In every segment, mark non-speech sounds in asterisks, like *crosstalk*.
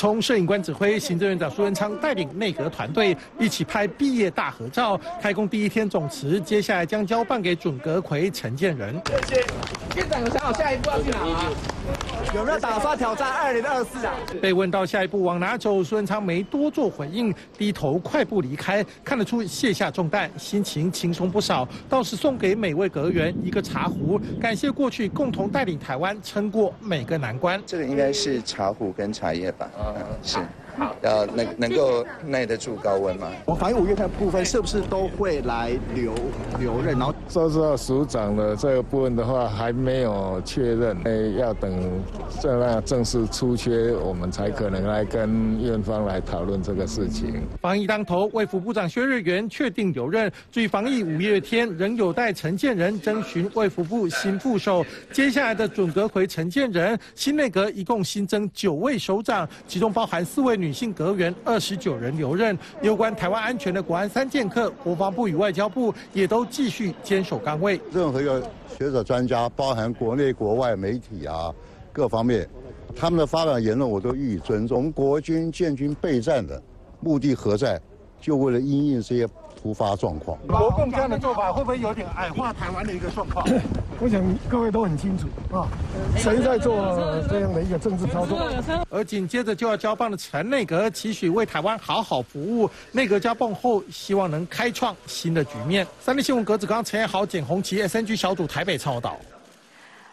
从摄影官指挥，行政院长苏文昌带领内阁团队一起拍毕业大合照。开工第一天总辞，接下来将交办给准阁魁陈建仁。谢谢。院长有想好下一步要去哪吗？有没有打算挑战二零二四啊？被问到下一步往哪走，苏文昌没多做回应，低头快步离开。看得出卸下重担，心情轻松不少。倒是送给每位阁员一个茶壶，感谢过去共同带领台湾撑过每个难关。这个应该是茶壶跟茶叶吧？嗯，是。要能能够耐得住高温吗？我防疫五月的部分是不是都会来留留任？然后说实话，署长的这个部分的话还没有确认，诶，要等这样正式出缺，我们才可能来跟院方来讨论这个事情。防疫当头，卫福部长薛瑞元确定留任。至于防疫五月天，仍有待陈建仁征询卫福部新副手。接下来的准阁回陈建仁，新内阁一共新增九位首长，其中包含四位女。女性阁员二十九人留任，有关台湾安全的国安三剑客，国防部与外交部也都继续坚守岗位。任何一个学者专家，包含国内国外媒体啊，各方面，他们的发表言论我都予以尊重。我们国军建军备战的目的何在？就为了因应这些。突发状况，国共这样的做法会不会有点矮化台湾的一个状况？我想各位都很清楚啊，谁在做这样的一个政治操作？而紧接着就要交棒的陈内阁，期许为台湾好好服务。内阁交棒后，希望能开创新的局面。三立新闻，格子刚、陈彦豪、简红旗，SNG 小组台北报道。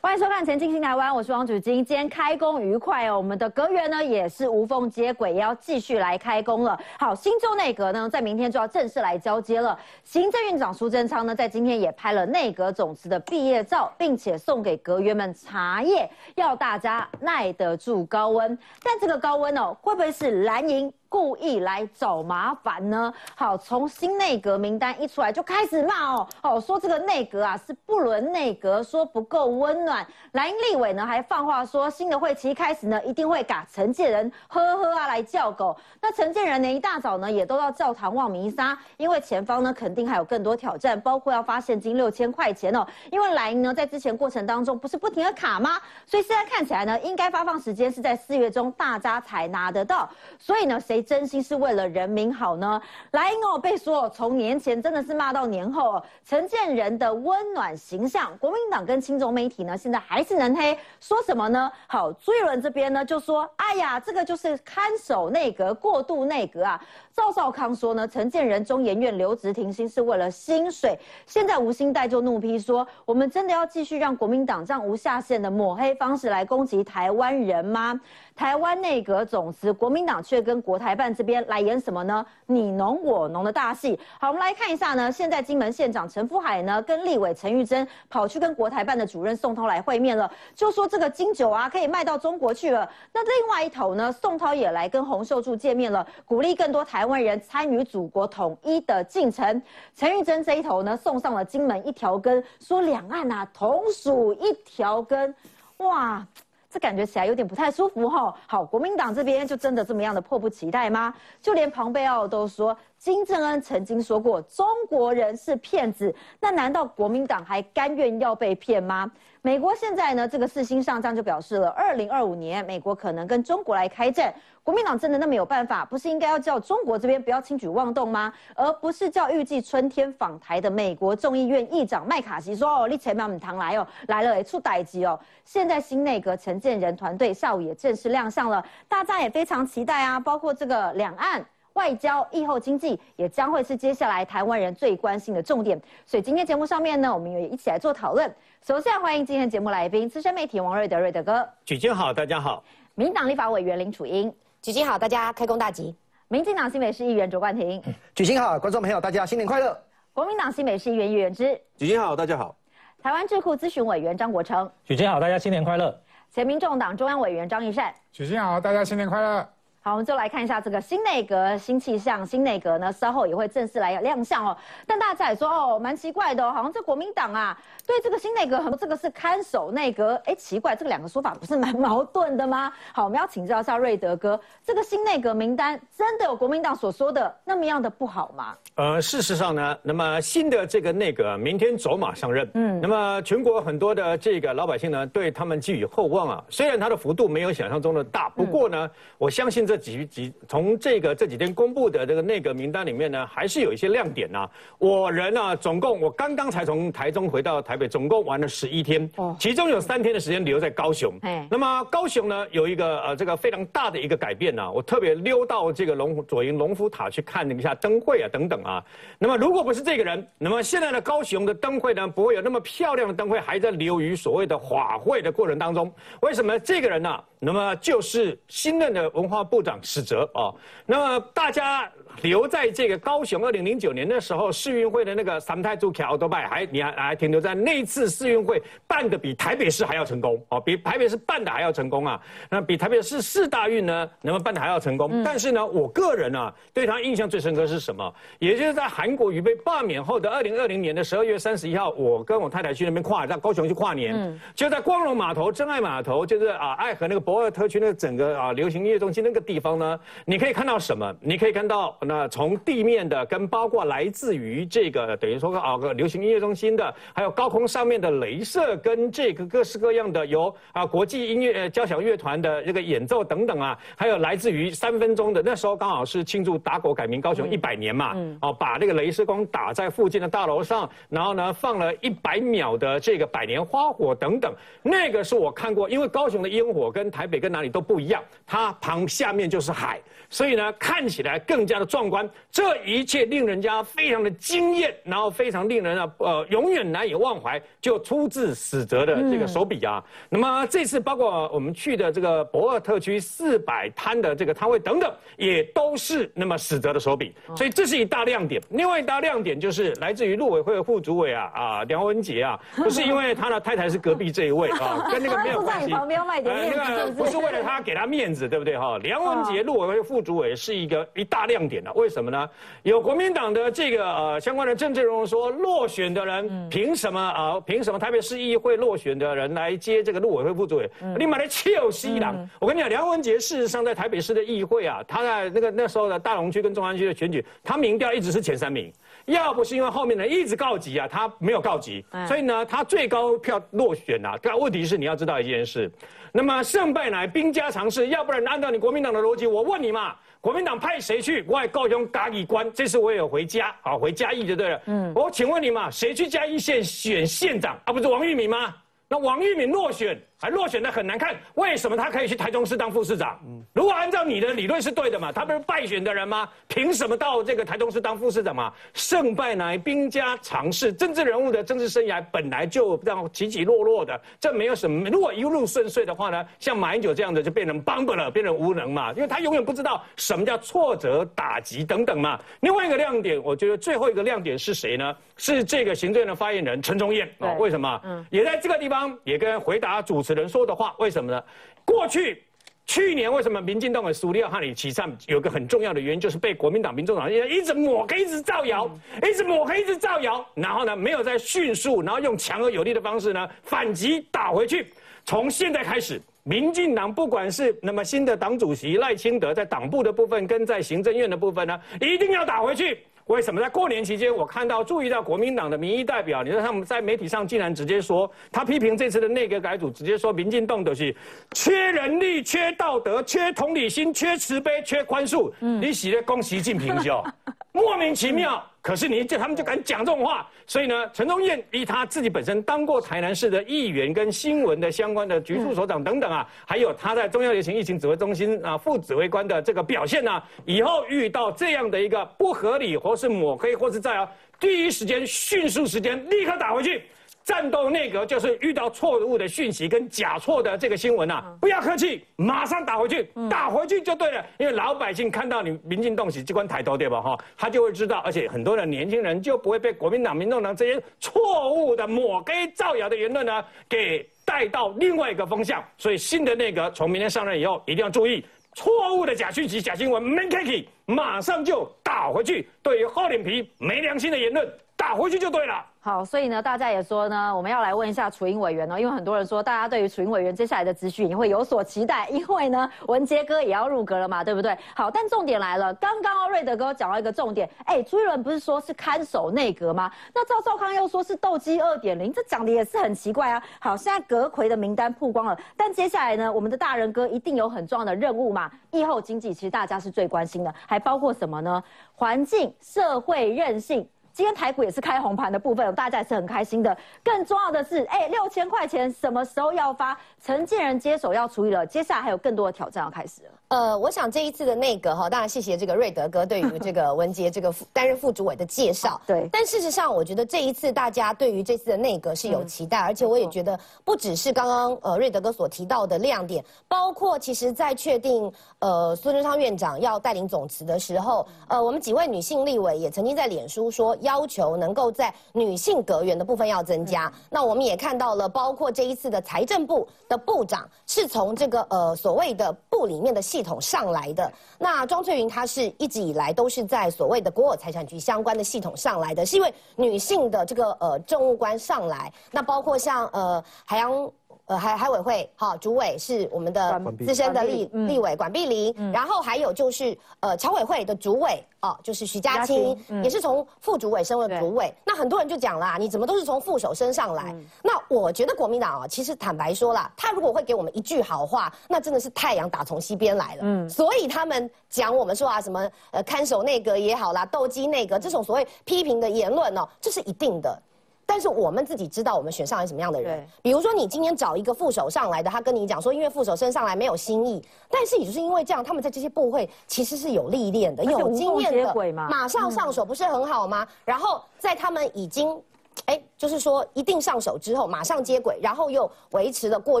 欢迎收看《前进新台湾》，我是王祖金。今天开工愉快哦，我们的阁员呢也是无缝接轨，也要继续来开工了。好，新旧内阁呢在明天就要正式来交接了。行政院长苏贞昌呢在今天也拍了内阁总辞的毕业照，并且送给阁员们茶叶，要大家耐得住高温。但这个高温哦，会不会是蓝营？故意来找麻烦呢？好，从新内阁名单一出来就开始骂哦，哦，说这个内阁啊是不伦内阁，说不够温暖。蓝英立委呢还放话说，新的会期一开始呢一定会赶陈建仁呵呵啊来叫狗。那陈建仁呢一大早呢也都到教堂望弥撒，因为前方呢肯定还有更多挑战，包括要发现金六千块钱哦。因为蓝英呢在之前过程当中不是不停的卡吗？所以现在看起来呢应该发放时间是在四月中，大家才拿得到。所以呢谁？真心是为了人民好呢？莱茵哦被说从年前真的是骂到年后，陈建仁的温暖形象，国民党跟亲中媒体呢现在还是能黑，说什么呢？好，朱一伦这边呢就说，哎呀，这个就是看守内阁、过渡内阁啊。赵少康说呢，陈建仁中研院留职停薪是为了薪水。现在吴兴代就怒批说，我们真的要继续让国民党这样无下限的抹黑方式来攻击台湾人吗？台湾内阁总辞，国民党却跟国台办这边来演什么呢？你侬我侬的大戏。好，我们来看一下呢。现在金门县长陈福海呢，跟立委陈玉珍跑去跟国台办的主任宋涛来会面了，就说这个金酒啊可以卖到中国去了。那另外一头呢，宋涛也来跟洪秀柱见面了，鼓励更多台湾人参与祖国统一的进程。陈玉珍这一头呢，送上了金门一条根，说两岸啊同属一条根，哇。这感觉起来有点不太舒服哈。好，国民党这边就真的这么样的迫不及待吗？就连庞贝奥都说。金正恩曾经说过中国人是骗子，那难道国民党还甘愿要被骗吗？美国现在呢，这个四星上将就表示了，二零二五年美国可能跟中国来开战。国民党真的那么有办法？不是应该要叫中国这边不要轻举妄动吗？而不是叫预计春天访台的美国众议院议长麦卡锡说哦，你前面我们堂来哦，来了也出歹机哦。现在新内阁陈建仁团队下午也正式亮相了，大家也非常期待啊，包括这个两岸。外交、疫后经济也将会是接下来台湾人最关心的重点，所以今天节目上面呢，我们也一起来做讨论。首先欢迎今天节目来宾，资深媒体王瑞德，瑞德哥。举金好，大家好。民党立法委员林楚英，举金好，大家开工大吉。民进党新北市议员卓冠廷，举金好，观众朋友大家新年快乐。国民党新北市议员叶元之，举金好，大家好。台湾智库咨询委员张国成，举金好，大家新年快乐。前民众党中央委员张义善，举金好，大家新年快乐。好，我们就来看一下这个新内阁、新气象、新内阁呢，稍后也会正式来亮相哦。但大家也说哦，蛮奇怪的哦，好像这国民党啊，对这个新内阁，很这个是看守内阁，哎，奇怪，这个两个说法不是蛮矛盾的吗？好，我们要请教一下瑞德哥，这个新内阁名单真的有国民党所说的那么样的不好吗？呃，事实上呢，那么新的这个内阁明天走马上任，嗯，那么全国很多的这个老百姓呢，对他们寄予厚望啊。虽然它的幅度没有想象中的大，不过呢，我相信这。这几几从这个这几天公布的这个内阁名单里面呢，还是有一些亮点呐。我人呢，总共我刚刚才从台中回到台北，总共玩了十一天，其中有三天的时间留在高雄。那么高雄呢，有一个呃这个非常大的一个改变呢，我特别溜到这个龙左营龙福塔去看了一下灯会啊等等啊。那么如果不是这个人，那么现在的高雄的灯会呢，不会有那么漂亮的灯会还在流于所谓的花会的过程当中。为什么这个人呢？那么就是新任的文化部长史哲啊，那么大家。留在这个高雄，二零零九年的时候，世运会的那个三太祖桥都拜，还你还还停留在那次世运会办的比台北市还要成功哦，比台北市办的还要成功啊！那比台北市四大运呢，能够办的还要成功。但是呢，我个人呢，对他印象最深刻是什么？也就是在韩国瑜被罢免后的二零二零年的十二月三十一号，我跟我太太去那边跨，到高雄去跨年，就在光荣码头、真爱码头，就是啊爱河那个博尔特区那个整个啊流行音乐中心那个地方呢，你可以看到什么？你可以看到。那从地面的跟包括来自于这个等于说啊个流行音乐中心的，还有高空上面的镭射跟这个各式各样的由啊国际音乐交响乐团的这个演奏等等啊，还有来自于三分钟的那时候刚好是庆祝打狗改名高雄一百年嘛，哦把那个镭射光打在附近的大楼上，然后呢放了一百秒的这个百年花火等等，那个是我看过，因为高雄的烟火跟台北跟哪里都不一样，它旁下面就是海。所以呢，看起来更加的壮观，这一切令人家非常的惊艳，然后非常令人啊，呃，永远难以忘怀，就出自史哲的这个手笔啊。那么这次包括我们去的这个博尔特区四百摊的这个摊位等等，也都是那么史哲的手笔，所以这是一大亮点。另外一大亮点就是来自于陆委会的副主委啊啊梁文杰啊，*laughs* 不是因为他的太太是隔壁这一位啊，*laughs* 跟那个没有关系，旁边卖点面子，不是为了他给他面子，对不对哈？梁文杰陆委会副。主委是一个一大亮点了，为什么呢？有国民党的这个呃相关的政治人物说，落选的人凭什么啊？凭什么台北市议会落选的人来接这个陆委会副主委？你买来臭西郎！我跟你讲，梁文杰事实上在台北市的议会啊，他在那个那时候的大龙区跟中山区的选举，他民调一直是前三名。要不是因为后面呢一直告急啊，他没有告急，所以呢他最高票落选啊。但问题是你要知道一件事。那么胜败乃兵家常事，要不然按照你国民党的逻辑，我问你嘛，国民党派谁去？我也高雄嘉义关，这次我也有回家，啊，回嘉义就对了。嗯，我请问你嘛，谁去嘉义县选县长？啊，不是王玉敏吗？那王玉敏落选。还落选的很难看，为什么他可以去台中市当副市长？如果按照你的理论是对的嘛，他不是败选的人吗？凭什么到这个台中市当副市长嘛？胜败乃兵家常事，政治人物的政治生涯本来就这样起起落落的，这没有什么。如果一路顺遂的话呢，像马英九这样的就变成邦不了，变成无能嘛，因为他永远不知道什么叫挫折、打击等等嘛。另外一个亮点，我觉得最后一个亮点是谁呢？是这个行政院的发言人陈忠燕啊？为什么？嗯，也在这个地方也跟回答主持。人说的话，为什么呢？过去去年为什么民进党的苏利奥和李启善有个很重要的原因，就是被国民党、民众党一直抹黑、一直造谣、一直抹黑、一直造谣，然后呢，没有在迅速，然后用强而有力的方式呢反击打回去。从现在开始，民进党不管是那么新的党主席赖清德在党部的部分，跟在行政院的部分呢，一定要打回去。为什么在过年期间，我看到注意到国民党的民意代表，你说他们在媒体上竟然直接说，他批评这次的内阁改组，直接说民进党的是缺人力、缺道德、缺同理心、缺慈悲、缺宽恕。嗯，你喜的恭习近平就 *laughs* 莫名其妙。可是你这他们就敢讲这种话，所以呢，陈忠燕以他自己本身当过台南市的议员跟新闻的相关的局处所长等等啊，还有他在中央流行疫情指挥中心啊副指挥官的这个表现呢，以后遇到这样的一个不合理或是抹黑或是在啊第一时间迅速时间立刻打回去。战斗内阁就是遇到错误的讯息跟假错的这个新闻啊，不要客气，马上打回去，打回去就对了。因为老百姓看到你民进动起机关抬头对吧？哈，他就会知道，而且很多的年轻人就不会被国民党、民众党这些错误的抹黑、造谣的言论呢给带到另外一个方向。所以新的内阁从明天上任以后，一定要注意。错误的假讯息、假新闻 m a k e 马上就打回去。对于厚脸皮、没良心的言论，打回去就对了。好，所以呢，大家也说呢，我们要来问一下楚英委员哦，因为很多人说，大家对于楚英委员接下来的咨询也会有所期待，因为呢，文杰哥也要入阁了嘛，对不对？好，但重点来了，刚刚瑞德哥讲到一个重点，哎，朱一伦不是说是看守内阁吗？那赵少康又说是斗鸡二点零，这讲的也是很奇怪啊。好，现在阁魁的名单曝光了，但接下来呢，我们的大人哥一定有很重要的任务嘛？疫后经济其实大家是最关心的，还包括什么呢？环境、社会韧性。今天台股也是开红盘的部分，大家也是很开心的。更重要的是，哎，六千块钱什么时候要发？承建人接手要处理了，接下来还有更多的挑战要开始了。呃，我想这一次的内阁哈，当然谢谢这个瑞德哥对于这个 *laughs* 文杰这个担任副主委的介绍。对。但事实上，我觉得这一次大家对于这次的内阁是有期待，而且我也觉得不只是刚刚呃瑞德哥所提到的亮点，包括其实在确定呃孙中昌院长要带领总辞的时候，呃我们几位女性立委也曾经在脸书说要求能够在女性阁员的部分要增加。那我们也看到了，包括这一次的财政部的部长是从这个呃所谓的部里面的系。统上来的那庄翠云，她是一直以来都是在所谓的国有财产局相关的系统上来的，是因为女性的这个呃政务官上来，那包括像呃海洋。呃，海海委会哈主委是我们的资深的立立委管碧玲，然后还有就是呃侨委会的主委哦，就是徐家清，也是从副主委升为主委。那很多人就讲啦，你怎么都是从副手升上来？那我觉得国民党啊，其实坦白说啦，他如果会给我们一句好话，那真的是太阳打从西边来了。嗯，所以他们讲我们说啊，什么呃看守内阁也好啦，斗鸡内阁这种所谓批评的言论哦，这是一定的。但是我们自己知道，我们选上来什么样的人。比如说，你今天找一个副手上来的，他跟你讲说，因为副手升上来没有新意。但是也就是因为这样，他们在这些部会其实是有历练的、有经验的，马上上手不是很好吗？然后在他们已经。哎，就是说，一定上手之后马上接轨，然后又维持了过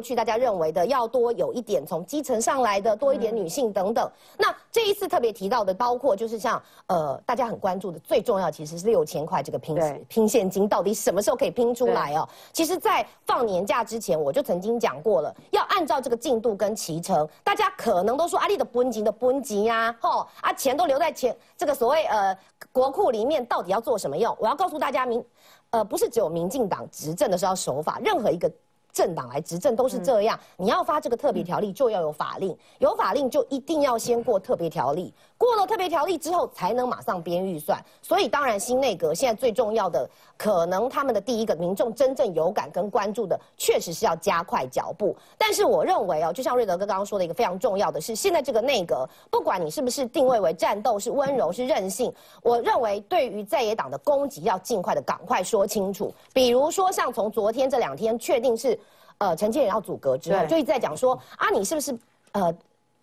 去大家认为的要多有一点从基层上来的多一点女性等等。那这一次特别提到的，包括就是像呃大家很关注的，最重要其实是六千块这个拼拼现金到底什么时候可以拼出来哦？其实，在放年假之前，我就曾经讲过了，要按照这个进度跟脐程。大家可能都说阿丽的分级的分级呀，吼啊钱都留在钱这个所谓呃国库里面，到底要做什么用？我要告诉大家明。呃，不是只有民进党执政的时候守法，任何一个。政党来执政都是这样，你要发这个特别条例就要有法令，有法令就一定要先过特别条例，过了特别条例之后才能马上编预算。所以当然新内阁现在最重要的，可能他们的第一个民众真正有感跟关注的，确实是要加快脚步。但是我认为哦，就像瑞德哥刚刚说的一个非常重要的是，现在这个内阁，不管你是不是定位为战斗，是温柔是任性，我认为对于在野党的攻击要尽快的赶快说清楚。比如说像从昨天这两天确定是。呃，陈建仁要阻隔之后，就一直在讲说啊，你是不是呃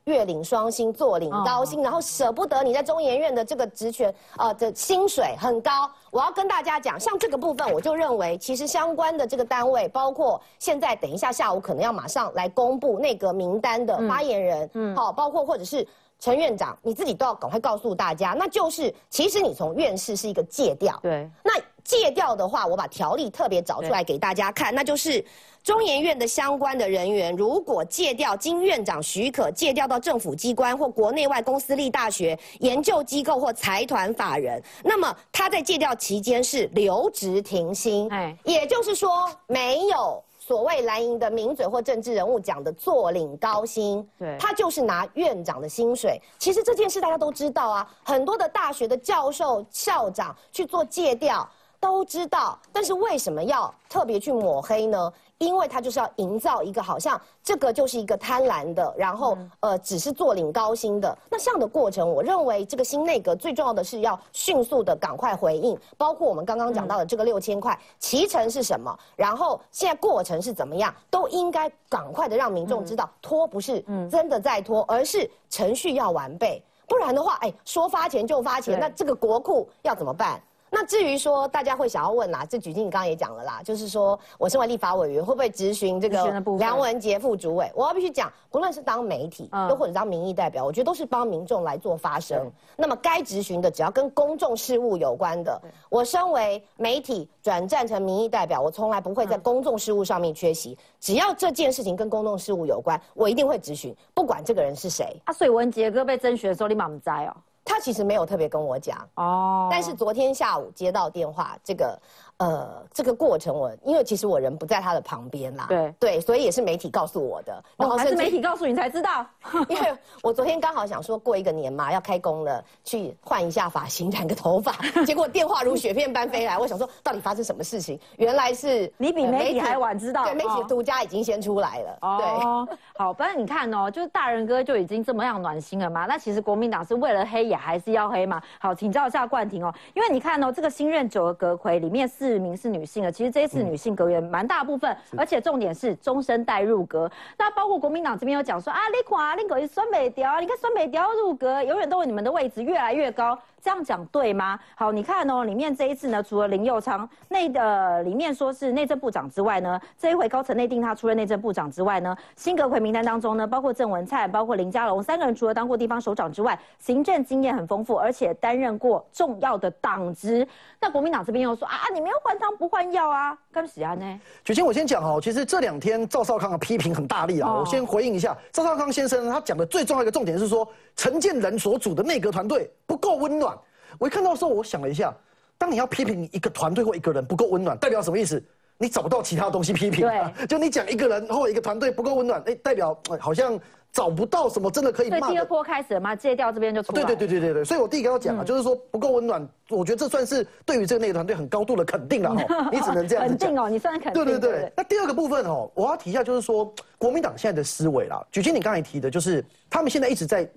月领双薪，坐领高薪，然后舍不得你在中研院的这个职权啊的薪水很高。我要跟大家讲，像这个部分，我就认为其实相关的这个单位，包括现在等一下下午可能要马上来公布内阁名单的发言人，嗯，好，包括或者是陈院长，你自己都要赶快告诉大家，那就是其实你从院士是一个借调，对，那借调的话，我把条例特别找出来给大家看，那就是。中研院的相关的人员，如果借调经院长许可借调到政府机关或国内外公司立大学、研究机构或财团法人，那么他在借调期间是留职停薪。哎，也就是说，没有所谓蓝营的名嘴或政治人物讲的坐领高薪，对，他就是拿院长的薪水。其实这件事大家都知道啊，很多的大学的教授、校长去做借调都知道，但是为什么要特别去抹黑呢？因为他就是要营造一个好像这个就是一个贪婪的，然后呃只是坐领高薪的。那这样的过程。我认为这个新内阁最重要的是要迅速的赶快回应，包括我们刚刚讲到的这个六千块，其成是什么，然后现在过程是怎么样，都应该赶快的让民众知道，拖不是真的在拖，而是程序要完备，不然的话，哎说发钱就发钱，那这个国库要怎么办？那至于说大家会想要问啦，这举金你刚刚也讲了啦，就是说我身为立法委员会不会质询这个梁文杰副主委？我要必须讲，不论是当媒体，又或者当民意代表，我觉得都是帮民众来做发声。那么该质询的，只要跟公众事务有关的，我身为媒体转战成民意代表，我从来不会在公众事务上面缺席。只要这件事情跟公众事务有关，我一定会质询，不管这个人是谁。啊，所以文杰哥被征询的时候，你满不在哦？他其实没有特别跟我讲哦，但是昨天下午接到电话，这个。呃，这个过程我因为其实我人不在他的旁边啦，对。对，所以也是媒体告诉我的，然后还是媒体告诉你才知道，*laughs* 因为我昨天刚好想说过一个年嘛，要开工了，去换一下发型，染个头发，*laughs* 结果电话如雪片般飞来，我想说到底发生什么事情？原来是你比媒体还晚知道，对，媒体独家已经先出来了，对，好，反正你看哦，就是大人哥就已经这么样暖心了嘛，那其实国民党是为了黑也还是要黑嘛，好，请教一下冠廷哦，因为你看哦，这个新任九个阁魁里面四名是女性的。其实这一次女性阁员蛮大部分，而且重点是终身带入阁。那包括国民党这边有讲说啊，你看啊，你可以酸北调，你看酸美雕入阁，永远都有你们的位置越来越高。这样讲对吗？好，你看哦，里面这一次呢，除了林佑昌内的里面说是内政部长之外呢，这一回高层内定他出任内政部长之外呢，新阁魁名单当中呢，包括郑文灿、包括林佳龙三个人，除了当过地方首长之外，行政经验很丰富，而且担任过重要的党职。那国民党这边又说啊，你们要换汤不换药啊，干死啊呢？举清，我先讲哦，其实这两天赵少康的批评很大力啊，我先回应一下，赵少康先生他讲的最重要一个重点是说，陈建仁所组的内阁团队不够温暖。我一看到的时候，我想了一下，当你要批评一个团队或一个人不够温暖，代表什么意思？你找不到其他东西批评。对，就你讲一个人或一个团队不够温暖，哎，代表好像找不到什么真的可以骂。第二波开始了吗？戒掉这边就出来。对对对对对对，所以我第一个要讲啊，就是说不够温暖，我觉得这算是对于这个那个团队很高度的肯定了哈。*laughs* 你只能这样肯定哦，你算肯定。对对对。那第二个部分哦，我要提一下，就是说国民党现在的思维啦，举金你刚才提的，就是他们现在一直在。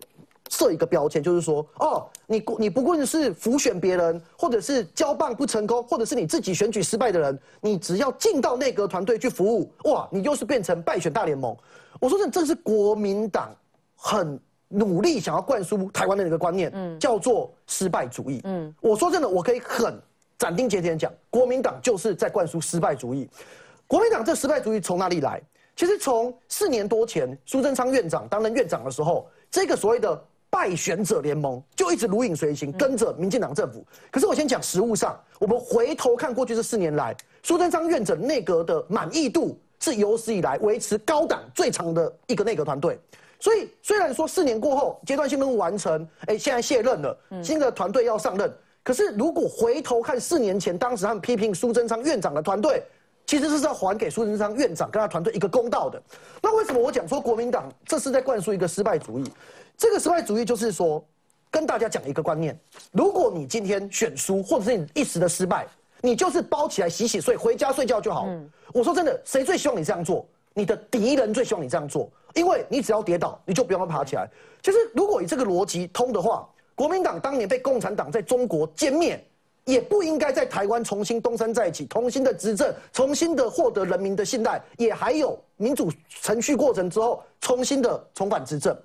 设一个标签，就是说，哦，你你不论是浮选别人，或者是交棒不成功，或者是你自己选举失败的人，你只要进到内阁团队去服务，哇，你就是变成败选大联盟。我说这这是国民党很努力想要灌输台湾的一个观念，嗯，叫做失败主义。嗯，我说真的，我可以很斩钉截铁讲，国民党就是在灌输失败主义。国民党这失败主义从哪里来？其实从四年多前苏贞昌院长担任院长的时候，这个所谓的。败选者联盟就一直如影随形，跟着民进党政府。可是我先讲实务上，我们回头看过去这四年来，苏贞昌院长内阁的满意度是有史以来维持高档最长的一个内阁团队。所以虽然说四年过后阶段性任务完成，哎，现在卸任了，新的团队要上任。可是如果回头看四年前，当时他们批评苏贞昌院长的团队，其实是要还给苏贞昌院长跟他团队一个公道的。那为什么我讲说国民党这是在灌输一个失败主义？这个失败主义就是说，跟大家讲一个观念：如果你今天选输，或者是你一时的失败，你就是包起来洗洗睡，回家睡觉就好。我说真的，谁最希望你这样做？你的敌人最希望你这样做，因为你只要跌倒，你就不用爬起来。就是如果以这个逻辑通的话，国民党当年被共产党在中国歼灭，也不应该在台湾重新东山再起，重新的执政，重新的获得人民的信赖，也还有民主程序过程之后，重新的重返执政。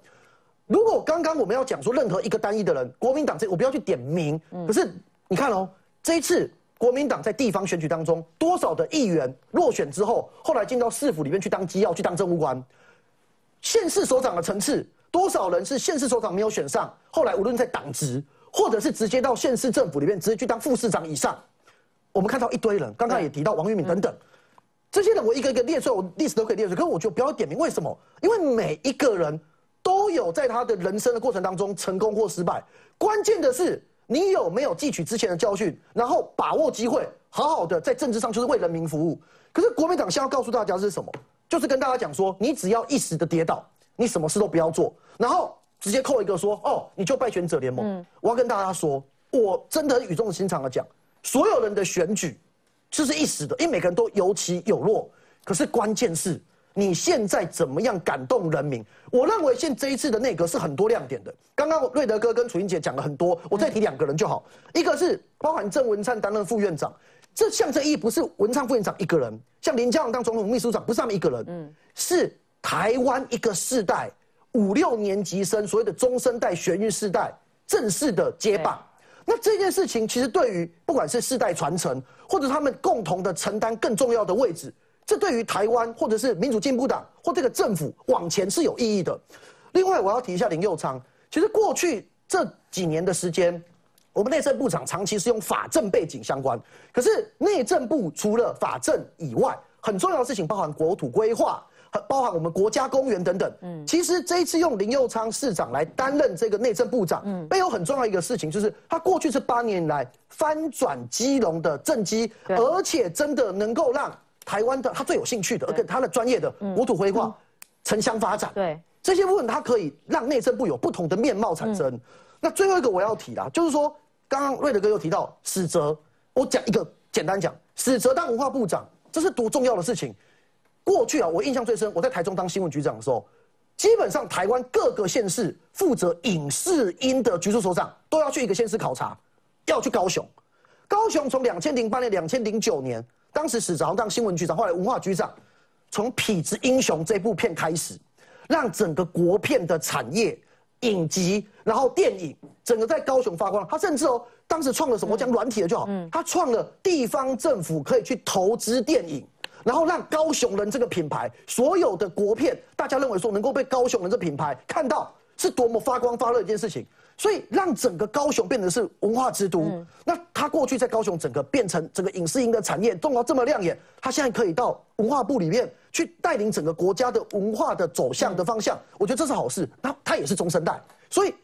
如果刚刚我们要讲说任何一个单一的人，国民党这我不要去点名，可是你看哦，这一次国民党在地方选举当中，多少的议员落选之后，后来进到市府里面去当机要，去当政务官，县市首长的层次，多少人是县市首长没有选上，后来无论在党职，或者是直接到县市政府里面直接去当副市长以上，我们看到一堆人，刚刚也提到王玉敏等等，这些人我一个一个列出来，我历史都可以列出来，可是我就不要点名，为什么？因为每一个人。都有在他的人生的过程当中成功或失败，关键的是你有没有汲取之前的教训，然后把握机会，好好的在政治上就是为人民服务。可是国民党先要告诉大家是什么？就是跟大家讲说，你只要一时的跌倒，你什么事都不要做，然后直接扣一个说，哦，你就败选者联盟。我要跟大家说，我真的语重心长的讲，所有人的选举就是一时的，因为每个人都有起有落。可是关键是。你现在怎么样感动人民？我认为现这一次的内阁是很多亮点的。刚刚瑞德哥跟楚英姐讲了很多，我再提两个人就好。一个是包含郑文灿担任副院长，这象征意义不是文灿副院长一个人，像林佳龙当总统秘书长不是他们一个人，嗯，是台湾一个世代五六年级生所谓的中生代学运世代正式的接棒。那这件事情其实对于不管是世代传承，或者他们共同的承担更重要的位置，这对于台湾或者是民主进步党或这个政府往前是有意义的。另外，我要提一下林佑昌，其实过去这几年的时间，我们内政部长长期是用法政背景相关，可是内政部除了法政以外，很重要的事情包含国土规划。包含我们国家公园等等，嗯，其实这一次用林佑昌市长来担任这个内政部长，嗯，背后很重要一个事情就是他过去这八年来翻转基隆的政绩，而且真的能够让台湾的他最有兴趣的，而且他的专业的国土规划、城乡发展，对这些部分，他可以让内政部有不同的面貌产生。那最后一个我要提啦，就是说刚刚瑞德哥又提到史哲，我讲一个简单讲，史哲当文化部长，这是多重要的事情。过去啊，我印象最深，我在台中当新闻局长的时候，基本上台湾各个县市负责影视音的局处首长都要去一个县市考察，要去高雄。高雄从两千零八年、两千零九年，当时史长当新闻局长，后来文化局长，从《痞子英雄》这部片开始，让整个国片的产业、影集，然后电影，整个在高雄发光。他甚至哦，当时创了什么？我讲软体的就好，他创了地方政府可以去投资电影。然后让高雄人这个品牌，所有的国片，大家认为说能够被高雄人这品牌看到，是多么发光发热一件事情。所以让整个高雄变成是文化之都。那他过去在高雄整个变成整个影视音的产业，做到这么亮眼，他现在可以到文化部里面去带领整个国家的文化的走向的方向，我觉得这是好事。那他也是中生代，所以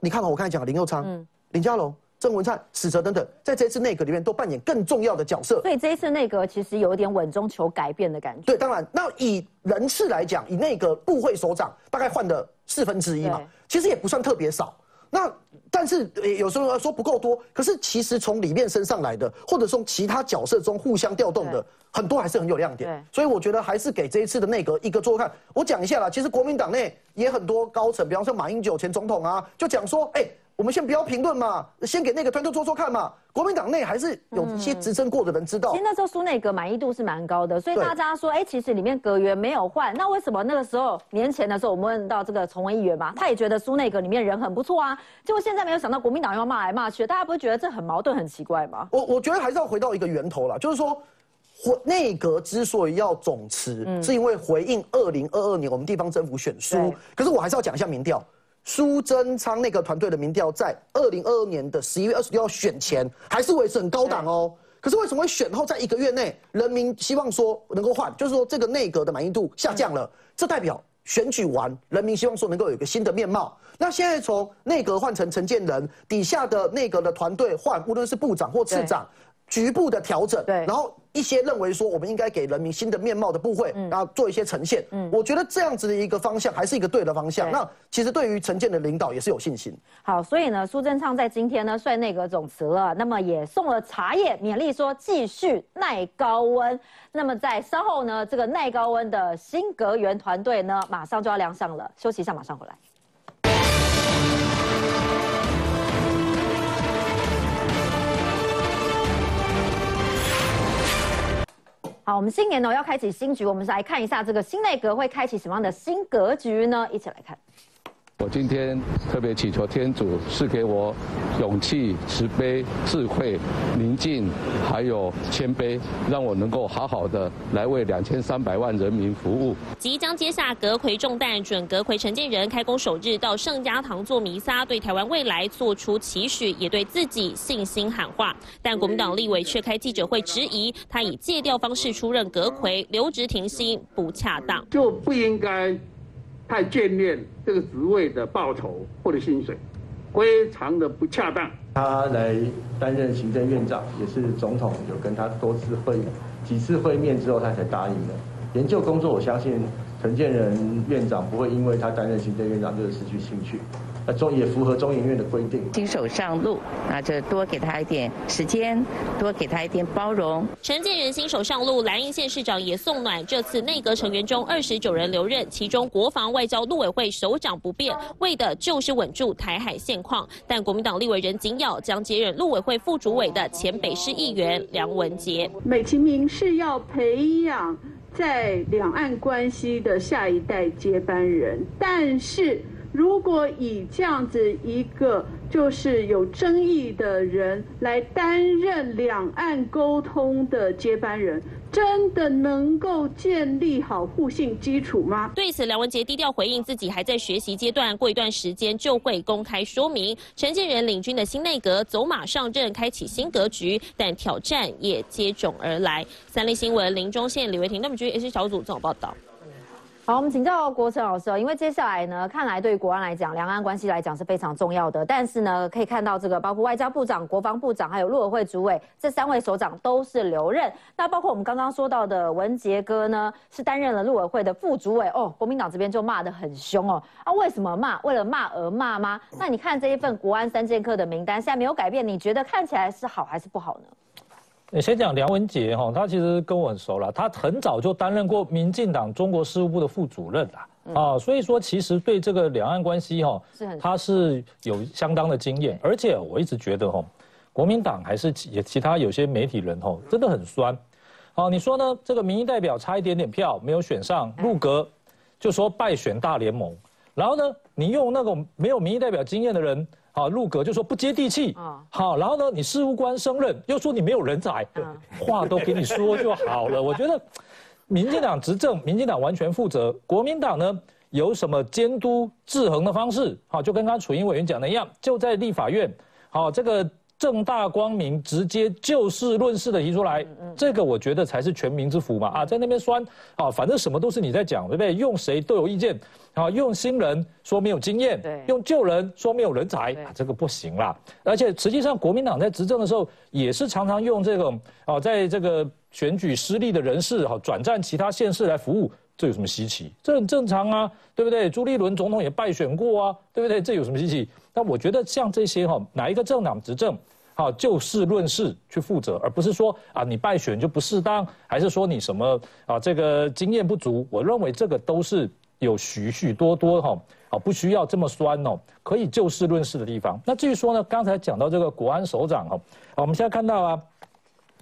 你看到我刚才讲林佑昌、林佳龙。郑文灿、史哲等等，在这次内阁里面都扮演更重要的角色。所以这一次内阁其实有一点稳中求改变的感觉。对，当然，那以人次来讲，以内阁部会首长大概换了四分之一嘛，其实也不算特别少。那但是有时候说不够多，可是其实从里面升上来的，或者从其他角色中互相调动的，很多还是很有亮点。所以我觉得还是给这一次的内阁一个做看。我讲一下啦，其实国民党内也很多高层，比方说马英九前总统啊，就讲说，哎。我们先不要评论嘛，先给那个团队做做看嘛。国民党内还是有一些执政过的人知道。其实那时候苏内阁满意度是蛮高的，所以大家说，哎，其实里面阁员没有换，那为什么那个时候年前的时候我们问到这个崇文议员嘛，他也觉得苏内阁里面人很不错啊，结果现在没有想到国民党要骂来骂去，大家不会觉得这很矛盾很奇怪吗？我我觉得还是要回到一个源头了，就是说，内阁之所以要总辞，是因为回应二零二二年我们地方政府选书。可是我还是要讲一下民调。苏贞昌那个团队的民调在二零二二年的十一月二十六号选前还是维持很高档哦。可是为什么会选后在一个月内，人民希望说能够换，就是说这个内阁的满意度下降了，这代表选举完，人民希望说能够有一个新的面貌。那现在从内阁换成陈建仁，底下的内阁的团队换，无论是部长或次长。局部的调整，对，然后一些认为说我们应该给人民新的面貌的部会，然后做一些呈现。嗯，我觉得这样子的一个方向还是一个对的方向。那其实对于陈建的领导也是有信心。好，所以呢，苏贞昌在今天呢率内阁总辞了，那么也送了茶叶勉励说继续耐高温。那么在稍后呢，这个耐高温的新阁员团队呢马上就要亮相了。休息一下，马上回来。好，我们新年呢要开启新局，我们是来看一下这个新内阁会开启什么样的新格局呢？一起来看。我今天特别祈求天主赐给我勇气、慈悲、智慧、宁静，还有谦卑，让我能够好好的来为两千三百万人民服务。即将接下阁魁重担，准阁魁陈建仁开工首日到圣家堂做弥撒，对台湾未来做出期许，也对自己信心喊话。但国民党立委却开记者会质疑，他以借调方式出任阁魁，留职停薪不恰当，就不应该。太眷恋这个职位的报酬或者薪水，非常的不恰当。他来担任行政院长，也是总统有跟他多次会几次会面之后，他才答应的。研究工作，我相信陈建仁院长不会因为他担任行政院长就失去兴趣。中也符合中研院的规定。新手上路，那就多给他一点时间，多给他一点包容。陈建仁新手上路，蓝营县市长也送暖。这次内阁成员中二十九人留任，其中国防外交陆委会首长不变，为的就是稳住台海现况。但国民党立委人紧咬，将接任陆委会副主委的前北市议员梁文杰。美其名是要培养在两岸关系的下一代接班人，但是。如果以这样子一个就是有争议的人来担任两岸沟通的接班人，真的能够建立好互信基础吗？对此，梁文杰低调回应，自己还在学习阶段，过一段时间就会公开说明。陈建仁领军的新内阁走马上任，开启新格局，但挑战也接踵而来。三立新闻林中县李维婷，那么据 A 小组综合报道。好，我们请教国成老师哦，因为接下来呢，看来对于国安来讲，两岸关系来讲是非常重要的。但是呢，可以看到这个包括外交部长、国防部长，还有陆委会主委这三位首长都是留任。那包括我们刚刚说到的文杰哥呢，是担任了陆委会的副主委哦。国民党这边就骂得很凶哦。啊，为什么骂？为了骂而骂吗？那你看这一份国安三剑客的名单，现在没有改变，你觉得看起来是好还是不好呢？你先讲梁文杰哈，他其实跟我很熟了，他很早就担任过民进党中国事务部的副主任啦，啊，所以说其实对这个两岸关系哈，他是有相当的经验，而且我一直觉得哈，国民党还是其其他有些媒体人哈，真的很酸，哦，你说呢？这个民意代表差一点点票没有选上，入阁就说败选大联盟，然后呢，你用那种没有民意代表经验的人。啊，入阁就说不接地气啊，好，然后呢，你事务官升任又说你没有人才，*laughs* 话都给你说就好了。我觉得，民进党执政，民进党完全负责，国民党呢有什么监督制衡的方式？好，就跟刚刚楚英委员讲的一样，就在立法院，好，这个正大光明、直接就事论事的提出来，这个我觉得才是全民之福嘛。啊，在那边酸，啊，反正什么都是你在讲，对不对？用谁都有意见。啊，用新人说没有经验，对，用旧人说没有人才，啊，这个不行啦。而且实际上，国民党在执政的时候，也是常常用这种啊，在这个选举失利的人士哈，转战其他县市来服务，这有什么稀奇？这很正常啊，对不对？朱立伦总统也败选过啊，对不对？这有什么稀奇？但我觉得像这些哈，哪一个政党执政，好就事论事去负责，而不是说啊你败选就不适当，还是说你什么啊这个经验不足？我认为这个都是。有许许多多哈，啊，不需要这么酸哦，可以就事论事的地方。那至于说呢，刚才讲到这个国安首长哈，我们现在看到啊，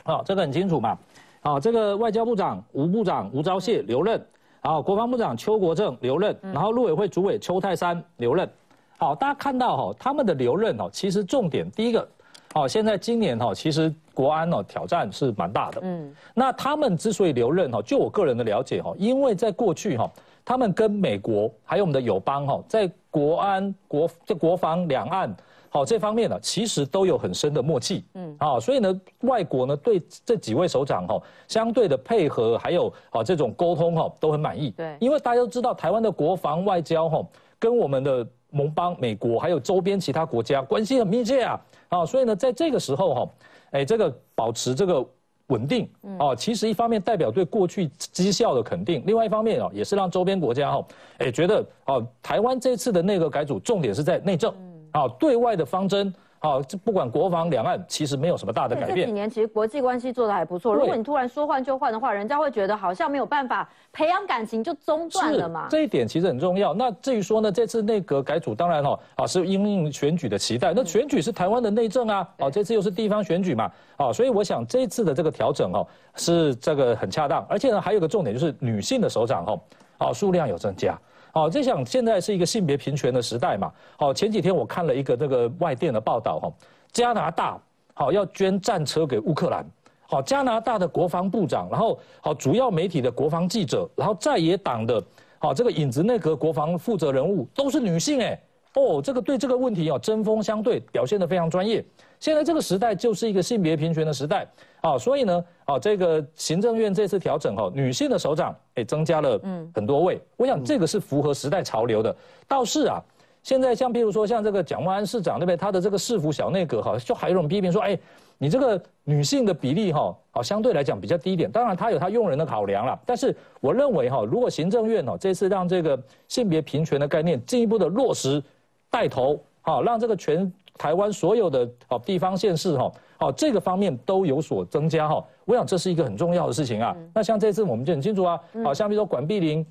啊，这个很清楚嘛，啊，这个外交部长吴部长吴钊燮留任，然后国防部长邱国正留任，然后陆委会主委邱泰山留任。好，大家看到哈，他们的留任哦，其实重点第一个，哦，现在今年哈，其实国安哦挑战是蛮大的。嗯，那他们之所以留任哈，就我个人的了解哈，因为在过去哈。他们跟美国还有我们的友邦哈，在国安、国在国防、两岸好这方面呢，其实都有很深的默契。嗯，啊，所以呢，外国呢对这几位首长哈，相对的配合还有啊这种沟通哈，都很满意。对，因为大家都知道台湾的国防外交哈，跟我们的盟邦美国还有周边其他国家关系很密切啊。啊，所以呢，在这个时候哈，哎，这个保持这个。稳定哦，其实一方面代表对过去绩效的肯定，另外一方面哦，也是让周边国家哦，哎觉得哦，台湾这次的内阁改组重点是在内政，啊，对外的方针。好，这不管国防两岸，其实没有什么大的改变。这几年其实国际关系做的还不错。如果你突然说换就换的话，人家会觉得好像没有办法培养感情，就中断了嘛。这一点其实很重要。那至于说呢，这次内阁改组，当然哈啊是因应选举的期待。那选举是台湾的内政啊，哦，这次又是地方选举嘛，啊，所以我想这次的这个调整哦是这个很恰当。而且呢，还有个重点就是女性的首长哦，啊数量有增加。好，在想现在是一个性别平权的时代嘛。好，前几天我看了一个那个外电的报道哈，加拿大好要捐战车给乌克兰。好，加拿大的国防部长，然后好主要媒体的国防记者，然后在野党的，好这个影子内阁国防负责人物都是女性哎。哦，这个对这个问题哦针锋相对，表现得非常专业。现在这个时代就是一个性别平权的时代啊，所以呢，啊，这个行政院这次调整哈，女性的首长也增加了很多位，我想这个是符合时代潮流的。倒是啊，现在像比如说像这个蒋万安市长对不对？他的这个市府小内阁哈，就还有人批评说，哎，你这个女性的比例哈，好，相对来讲比较低一点。当然他有他用人的考量了，但是我认为哈，如果行政院哦这次让这个性别平权的概念进一步的落实，带头好让这个全。台湾所有的哦地方县市哈，哦这个方面都有所增加哈，我想这是一个很重要的事情啊。那像这次我们就很清楚啊，好像比如说管碧玲，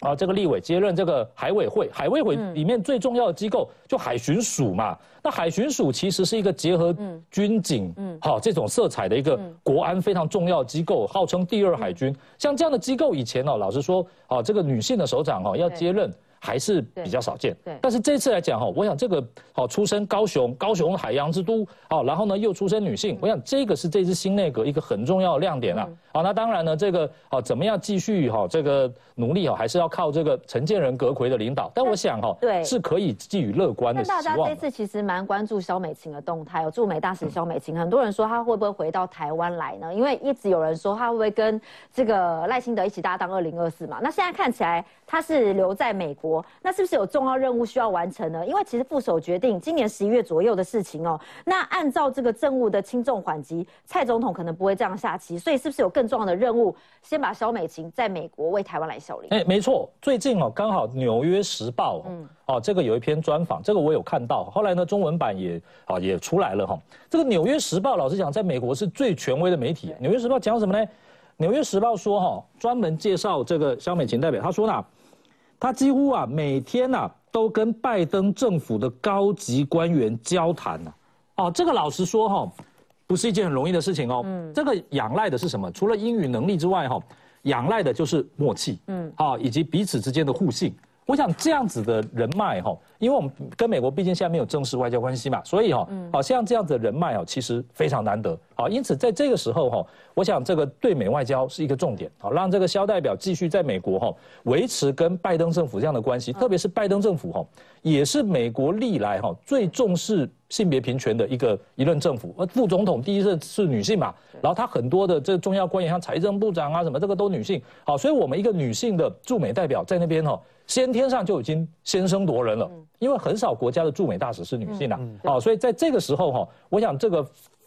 啊这个立委接任这个海委会，海委会里面最重要的机构就海巡署嘛。那海巡署其实是一个结合军警，嗯，好这种色彩的一个国安非常重要的机构，号称第二海军。像这样的机构以前哦，老实说，哦这个女性的首长哦要接任。还是比较少见。对。但是这次来讲哈，我想这个好出身高雄，高雄海洋之都，好，然后呢又出身女性，我想这个是这支新内阁一个很重要的亮点啊。好，那当然呢，这个好怎么样继续哈这个努力哈，还是要靠这个承建仁阁魁的领导。但我想哈，对，是可以寄予乐观的希望。大家这次其实蛮关注肖美琴的动态，哦驻美大使肖美琴，很多人说她会不会回到台湾来呢？因为一直有人说她会不会跟这个赖清德一起搭档二零二四嘛？那现在看起来她是留在美国，那是不是有重要任务需要完成呢？因为其实副手决定今年十一月左右的事情哦。那按照这个政务的轻重缓急，蔡总统可能不会这样下棋，所以是不是有更重要的任务，先把肖美琴在美国为台湾来效力？哎，没错，最近哦，刚好《纽约时报》嗯，哦，这个有一篇专访，这个我有看到。后来呢，中文版也啊也出来了哈。这个《纽约时报》老实讲，在美国是最权威的媒体。《纽约时报》讲什么呢？《纽约时报》说哈，专门介绍这个肖美琴代表，他说呢，他几乎啊每天呐都跟拜登政府的高级官员交谈呢。哦，这个老实说哈。不是一件很容易的事情哦。嗯，这个仰赖的是什么？除了英语能力之外，哈，仰赖的就是默契。嗯，啊，以及彼此之间的互信。我想这样子的人脉，哈，因为我们跟美国毕竟现在没有正式外交关系嘛，所以哈，好像这样子的人脉哦，其实非常难得。好，因此在这个时候哈，我想这个对美外交是一个重点。好，让这个肖代表继续在美国哈维持跟拜登政府这样的关系，特别是拜登政府哈也是美国历来哈最重视性别平权的一个一任政府。呃，副总统第一任是女性嘛，然后他很多的这重要官员像财政部长啊什么这个都女性。好，所以我们一个女性的驻美代表在那边哈。先天上就已经先声夺人了，因为很少国家的驻美大使是女性啊，哦，所以在这个时候哈，我想这个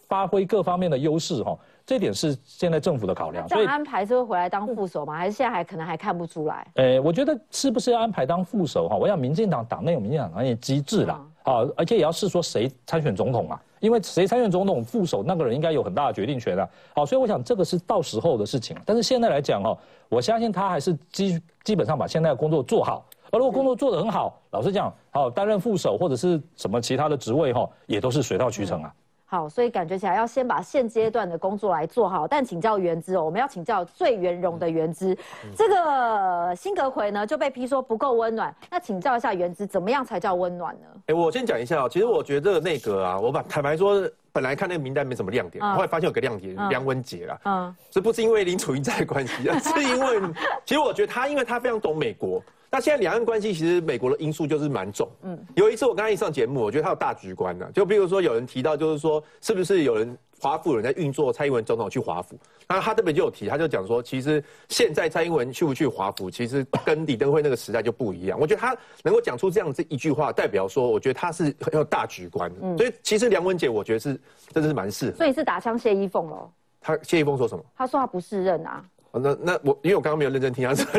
发挥各方面的优势哈，这点是现在政府的考量。所以安排是会回来当副手吗？还是现在还可能还看不出来？呃，我觉得是不是要安排当副手哈？我想民进党党内有民进党党内机制啦，啊，而且也要是说谁参选总统啊。因为谁参选总统副手那个人应该有很大的决定权啊，好，所以我想这个是到时候的事情。但是现在来讲哦，我相信他还是基基本上把现在的工作做好。而如果工作做得很好，老实讲，好担任副手或者是什么其他的职位哈，也都是水到渠成啊。好，所以感觉起来要先把现阶段的工作来做好。但请教原资哦，我们要请教最圆融的原资。这个辛格奎呢就被批说不够温暖。那请教一下原资，怎么样才叫温暖呢？哎，我先讲一下哦。其实我觉得这个内阁啊，我把坦白说，本来看那个名单没什么亮点，后来发现有个亮点，梁文杰啦。嗯，这不是因为林楚英在的关系，*laughs* 是因为 *laughs* 其实我觉得他，因为他非常懂美国。那现在两岸关系其实美国的因素就是蛮重。嗯，有一次我刚才一上节目，我觉得他有大局观呢。就比如说有人提到，就是说是不是有人华府有人在运作蔡英文总统去华府？那他这边就有提，他就讲说，其实现在蔡英文去不去华府，其实跟李登辉那个时代就不一样。我觉得他能够讲出这样子一句话，代表说，我觉得他是很有大局观。嗯，所以其实梁文杰，我觉得是真的是蛮适合。所以是打枪谢依凤喽？他谢依凤说什么？他说他不是任啊。那那我因为我刚刚没有认真听他讲。*laughs*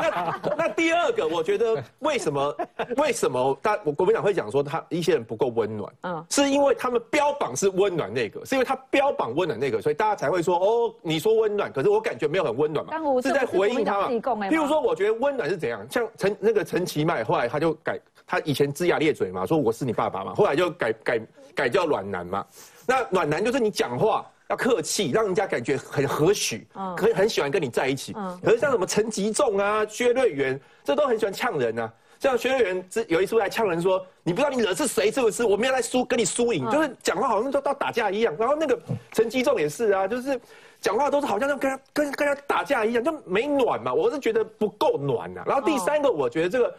那那第二个，我觉得为什么为什么大我国民党会讲说他一些人不够温暖？嗯，是因为他们标榜是温暖那个，是因为他标榜温暖那个，所以大家才会说哦，你说温暖，可是我感觉没有很温暖嘛，是在回应他嘛。譬如说，我觉得温暖是怎样？像陈那个陈其迈，后来他就改，他以前龇牙咧嘴嘛，说我是你爸爸嘛，后来就改改改叫暖男嘛。那暖男就是你讲话。要客气，让人家感觉很和煦，可以很喜欢跟你在一起。可是像什么陈吉仲啊、薛瑞元，这都很喜欢呛人啊。像薛瑞元之有一次来呛人说：“你不知道你惹是谁是不是？我没有来输跟你输赢，就是讲话好像都到打架一样。”然后那个陈吉仲也是啊，就是讲话都是好像跟他跟跟他打架一样，就没暖嘛。我是觉得不够暖呐。然后第三个，我觉得这个。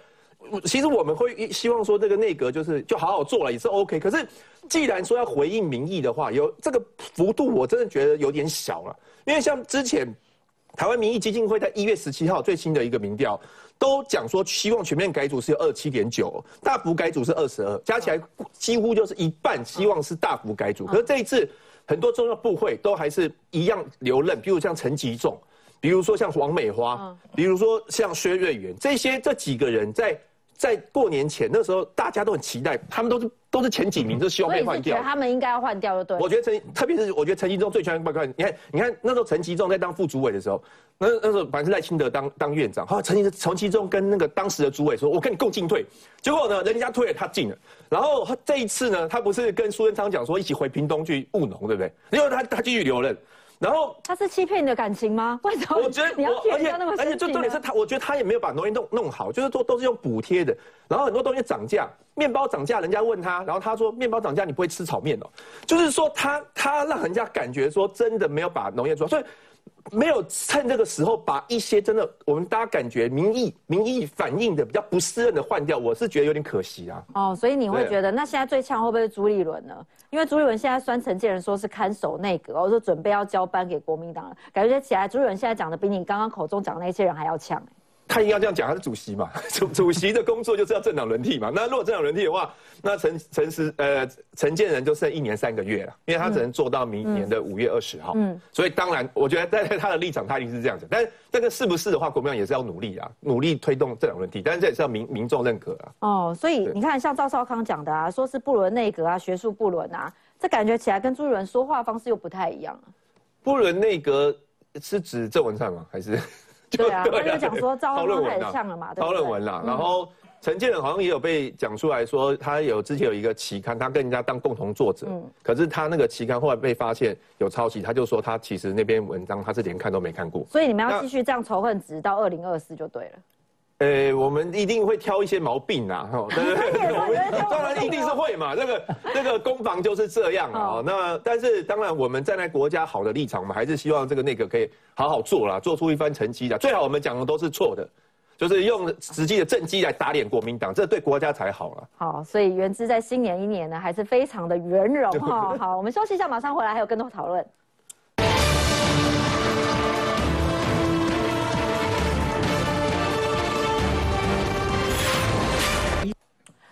其实我们会希望说这个内阁就是就好好做了也是 OK，可是既然说要回应民意的话，有这个幅度我真的觉得有点小了。因为像之前台湾民意基金会在一月十七号最新的一个民调，都讲说希望全面改组是有二七点九，大幅改组是二十二，加起来几乎就是一半希望是大幅改组。可是这一次很多重要部会都还是一样留任，比如像陈吉仲，比如说像黄美花，比如说像薛瑞元，这些这几个人在。在过年前，那时候大家都很期待，他们都是都是前几名，就希望被换掉。他们应该要换掉，就对。我觉得陈，特别是我觉得陈吉仲最喜欢报告。你看，你看那时候陈吉仲在当副主委的时候，那那时候反正是赖清德当当院长，好，陈吉陈吉仲跟那个当时的主委说：“我跟你共进退。”结果呢，人家退了，他进了。然后这一次呢，他不是跟苏贞昌讲说一起回屏东去务农，对不对？因为他他继续留任。然后他是欺骗你的感情吗？*laughs* 为什么？我觉得你要骗而且而且最重点是他，我觉得他也没有把农业弄弄好，就是都都是用补贴的，然后很多东西涨价，面包涨价，人家问他，然后他说面包涨价你不会吃炒面哦，就是说他他让人家感觉说真的没有把农业做好，所以。没有趁这个时候把一些真的我们大家感觉民意民意反映的比较不适任的换掉，我是觉得有点可惜啊。哦，所以你会对觉得那现在最呛会不会是朱立伦呢？因为朱立伦现在酸陈建仁说是看守内阁，我说准备要交班给国民党了，感觉起来朱立伦现在讲的比你刚刚口中讲的那些人还要呛。他应该这样讲，他是主席嘛，*laughs* 主主席的工作就是要政党轮替嘛。那如果政党轮替的话，那陈陈时呃陈建仁就剩一年三个月了，因为他只能做到明年的五月二十号。嗯，所以当然，我觉得在他的立场，他一定是这样子。但是这个是不是的话，国民党也是要努力啊，努力推动政党轮替，但是这也是要民民众认可啊。哦，所以你看，像赵少康讲的啊，说是不伦内阁啊，学术不伦啊，这感觉起来跟朱立伦说话方式又不太一样啊。不伦内阁是指郑文灿吗？还是？*laughs* 对啊，他就讲说赵少康太讨论文了嘛，对论文啦，嗯然后陈建仁好像也有被讲出来说，他有之前有一个期刊，他跟人家当共同作者，嗯可是他那个期刊后来被发现有抄袭，他就说他其实那篇文章他是连看都没看过。所以你们要继续这样仇恨值到二零二四就对了。呃，我们一定会挑一些毛病啊，哈，对对对，我们当然一定是会嘛，那个那个攻防就是这样啊。哦那但是当然，我们站在国家好的立场，我们还是希望这个内阁可以好好做啦，做出一番成绩的。最好我们讲的都是错的，就是用实际的政绩来打脸国民党，这对国家才好了。好，所以原之在新年一年呢，还是非常的圆融哈。*laughs* 好，我们休息一下，马上回来，还有更多讨论。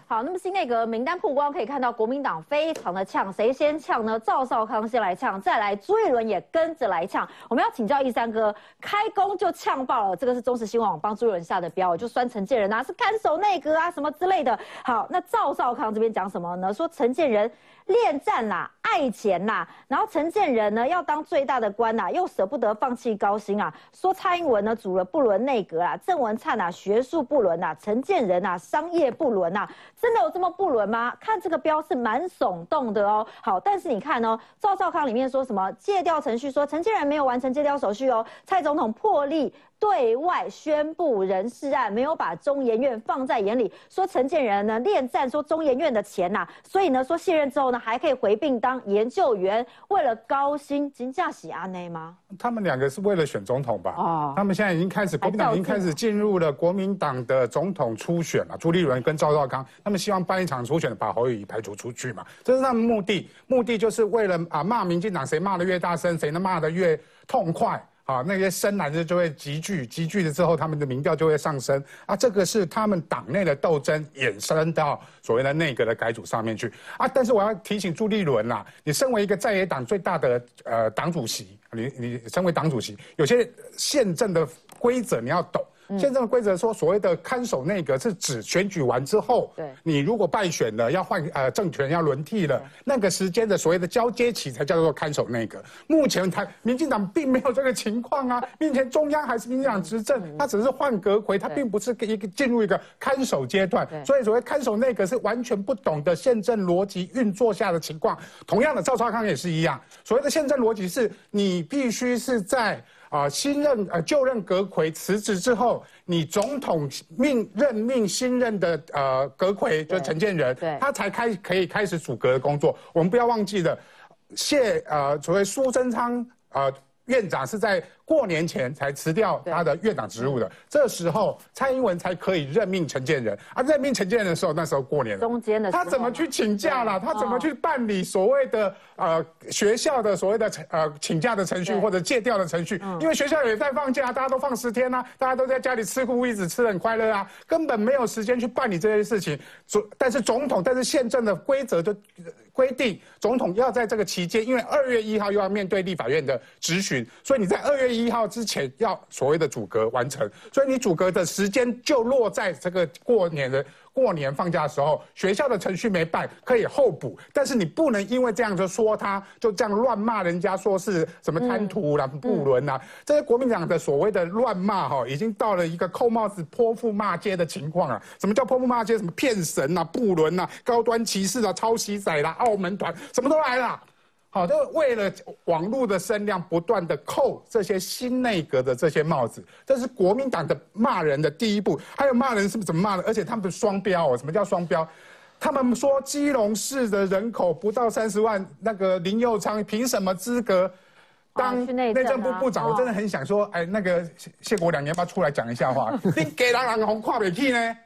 好，那么新内阁名单曝光，可以看到国民党非常的呛，谁先呛呢？赵少康先来呛，再来朱一伦也跟着来呛。我们要请教一三哥，开工就呛爆了，这个是中时新闻网帮朱一伦下的标，就酸陈建仁啊，是看守内阁啊什么之类的。好，那赵少康这边讲什么呢？说陈建仁恋战啦，爱钱啦，然后陈建仁呢要当最大的官呐，又舍不得放弃高薪啊。说蔡英文呢组了不伦内阁啊，郑文灿啊学术不伦啊，陈建仁啊商业不伦啊，真的有这么不伦吗？看这个标是蛮耸动的哦。好，但是你看哦，赵少康里面说什么借调程序，说陈建仁没有完成借调手续哦，蔡总统破例。对外宣布人事案，没有把中研院放在眼里，说陈建仁呢恋战说中研院的钱呐、所以呢说卸任之后呢还可以回并当研究员，为了高薪，金价喜阿内吗？他们两个是为了选总统吧？哦他们现在已经开始，国民党已经开始进入了国民党的总统初选了。朱立伦跟赵少康，他们希望办一场初选，把侯友宜排除出去嘛，这是他们目的。目的就是为了啊骂民进党，谁骂的越大声，谁能骂的越痛快。啊，那些深蓝的就会集聚，集聚了之后，他们的民调就会上升啊。这个是他们党内的斗争衍生到所谓的内阁的改组上面去啊。但是我要提醒朱立伦啦，你身为一个在野党最大的呃党主席，你你身为党主席，有些宪政的规则你要懂。宪政的规则说，所谓的看守内阁是指选举完之后，对你如果败选了，要换呃政权要轮替了，那个时间的所谓的交接期才叫做看守内阁。目前他民进党并没有这个情况啊，*laughs* 目前中央还是民进党执政，他只是换阁回，它并不是一个进入一个看守阶段。所以所谓看守内阁是完全不懂得宪政逻辑运作下的情况。同样的，赵少康也是一样，所谓的宪政逻辑是你必须是在。啊，新任呃就任阁魁辞职之后，你总统命任命新任的呃阁魁，就是陈建仁，他才开可以开始组阁的工作。我们不要忘记了，谢呃所谓苏贞昌呃院长是在过年前才辞掉他的院长职务的，这时候蔡英文才可以任命陈建仁。啊，任命陈建仁的时候，那时候过年了，中间的时候他怎么去请假了？他怎么哦去办理所谓的呃学校的所谓的呃请假的程序或者借调的程序？因为学校也在放假，大家都放十天啊，大家都在家里吃苦一直，吃得很快乐啊，根本没有时间去办理这些事情。总但是总统，但是宪政的规则就规定，总统要在这个期间，因为二月一号又要面对立法院的质询，所以你在二月一号之前要所谓的阻隔完成，所以你阻隔的时间就落在这个过年的。过年放假的时候，学校的程序没办，可以候补，但是你不能因为这样就说他，就这样乱骂人家，说是什么贪图啦、不伦啦，这些国民党的所谓的乱骂哈，已经到了一个扣帽子、泼妇骂街的情况了！什么叫泼妇骂街？什么骗神啊、不伦啊、高端歧视啊、抄袭仔啦、澳门团，什么都来了。好，就为了网络的声量，不断的扣这些新内阁的这些帽子，这是国民党的骂人的第一步。还有骂人是不是怎么骂的？而且他们的双标哦，什么叫双标？他们说基隆市的人口不到三十万，那个林佑昌凭什么资格当内政部部长？我真的很想说，哎，那个谢谢国良，你要不要出来讲一下话？*laughs* 你给人人红跨北屁呢？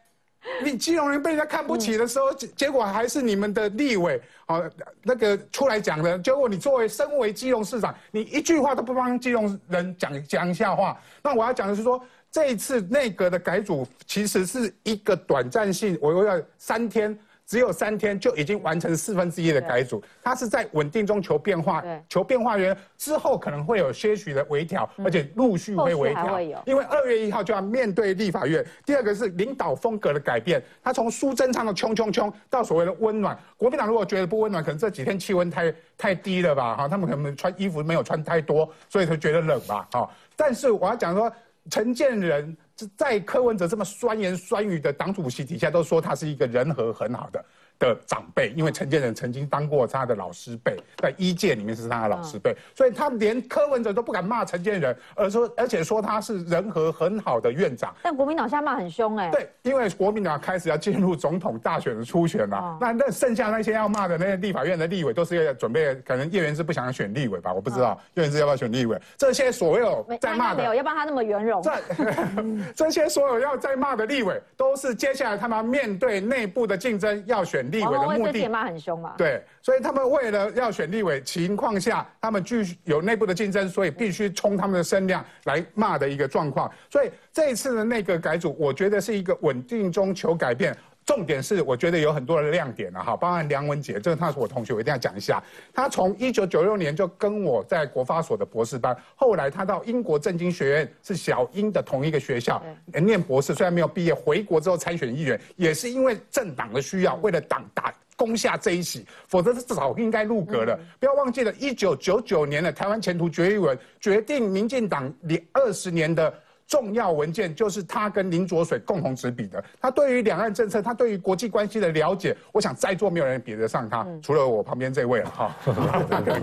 *laughs* 你基隆人被人家看不起的时候，结结果还是你们的立委啊，那个出来讲的。结果你作为身为基隆市长，你一句话都不帮基隆人讲讲一下话。那我要讲的是说，这一次内阁的改组其实是一个短暂性，我又要三天。只有三天就已经完成四分之一的改组，它是在稳定中求变化，求变化源之后可能会有些许的微调，而且陆续会微调。因为二月一号就要面对立法院。第二个是领导风格的改变，他从苏贞昌的冲冲冲到所谓的温暖。国民党如果觉得不温暖，可能这几天气温太太低了吧？哈，他们可能穿衣服没有穿太多，所以才觉得冷吧？哈，但是我要讲说，陈建仁。在柯文哲这么酸言酸语的党主席底下，都说他是一个人和很好的。的长辈，因为陈建仁曾经当过他的老师辈，在一届里面是他的老师辈，所以他连柯文哲都不敢骂陈建仁，而说而且说他是人和很好的院长。但国民党现在骂很凶哎。对，因为国民党开始要进入总统大选的初选了，那那剩下那些要骂的那些立法院的立委，都是要准备，可能叶元之不想选立委吧，我不知道叶元之要不要选立委。这些所有在骂的，没有，要不然他那么圆融。*laughs* *laughs* 这这些所有要再骂的立委，都是接下来他们面对内部的竞争要选。立委的目的，骂很凶嘛？对，所以他们为了要选立委情况下，他们继续有内部的竞争，所以必须冲他们的声量来骂的一个状况。所以这一次的内阁改组，我觉得是一个稳定中求改变。重点是，我觉得有很多的亮点了哈，包含梁文杰，这个他是我同学，我一定要讲一下。他从一九九六年就跟我在国发所的博士班，后来他到英国政经学院，是小英的同一个学校念博士，虽然没有毕业，回国之后参选议员，也是因为政党的需要，为了党打攻下这一席，否则是早应该入阁了。不要忘记了，一九九九年的台湾前途决议文，决定民进党连二十年的。重要文件就是他跟林卓水共同执笔的。他对于两岸政策，他对于国际关系的了解，我想在座没有人比得上他，除了我旁边这位了哈。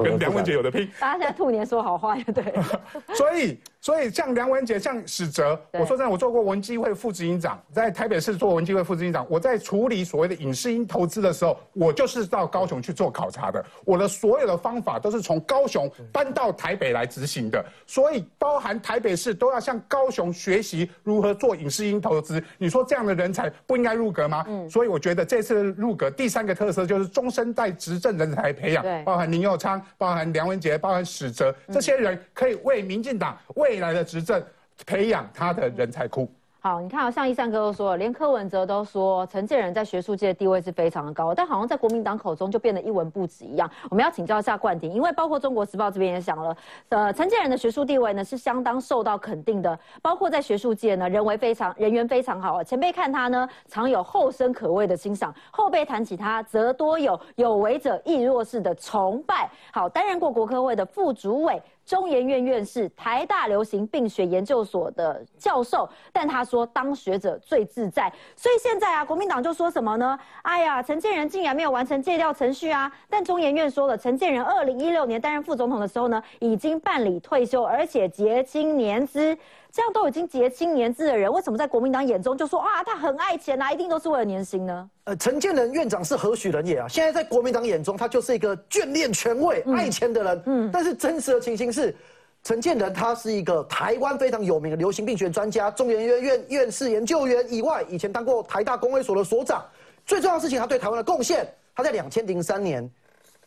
跟梁文杰有的拼。大家现在兔年说好话，对。*laughs* 所以。所以像梁文杰、像史哲，我说真的，我做过文基会副执行长，在台北市做文基会副执行长。我在处理所谓的影视音投资的时候，我就是到高雄去做考察的。我的所有的方法都是从高雄搬到台北来执行的。所以包含台北市都要向高雄学习如何做影视音投资。你说这样的人才不应该入阁吗？嗯。所以我觉得这次入阁第三个特色就是终身代执政人才培养，包含林佑昌、包含梁文杰、包含史哲这些人，可以为民进党。未来的执政，培养他的人才库。好，你看啊，像一山哥都说，连柯文哲都说陈建仁在学术界的地位是非常的高，但好像在国民党口中就变得一文不值一样。我们要请教一下冠廷，因为包括中国时报这边也想了，呃，陈建仁的学术地位呢是相当受到肯定的，包括在学术界呢人为非常人缘非常好，前辈看他呢常有后生可畏的欣赏，后辈谈起他则多有有为者亦若是的崇拜。好，担任过国科会的副主委。中研院院士、台大流行病学研究所的教授，但他说当学者最自在，所以现在啊，国民党就说什么呢？哎呀，陈建仁竟然没有完成借调程序啊！但中研院说了，陈建仁二零一六年担任副总统的时候呢，已经办理退休，而且结清年资。这样都已经结清年资的人，为什么在国民党眼中就说啊，他很爱钱啊，一定都是为了年薪呢？呃，陈建仁院长是何许人也啊？现在在国民党眼中，他就是一个眷恋权位、爱钱的人。嗯，但是真实的情形是，陈建仁他是一个台湾非常有名的流行病学专家，中研院院院士研究员以外，以前当过台大公卫所的所长。最重要的事情，他对台湾的贡献，他在两千零三年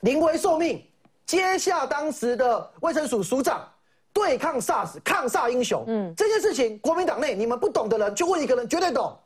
临危受命，接下当时的卫生署署长。对抗 SARS，抗 SARS 英雄。嗯，这件事情国民党内你们不懂的人，就问一个人绝对懂。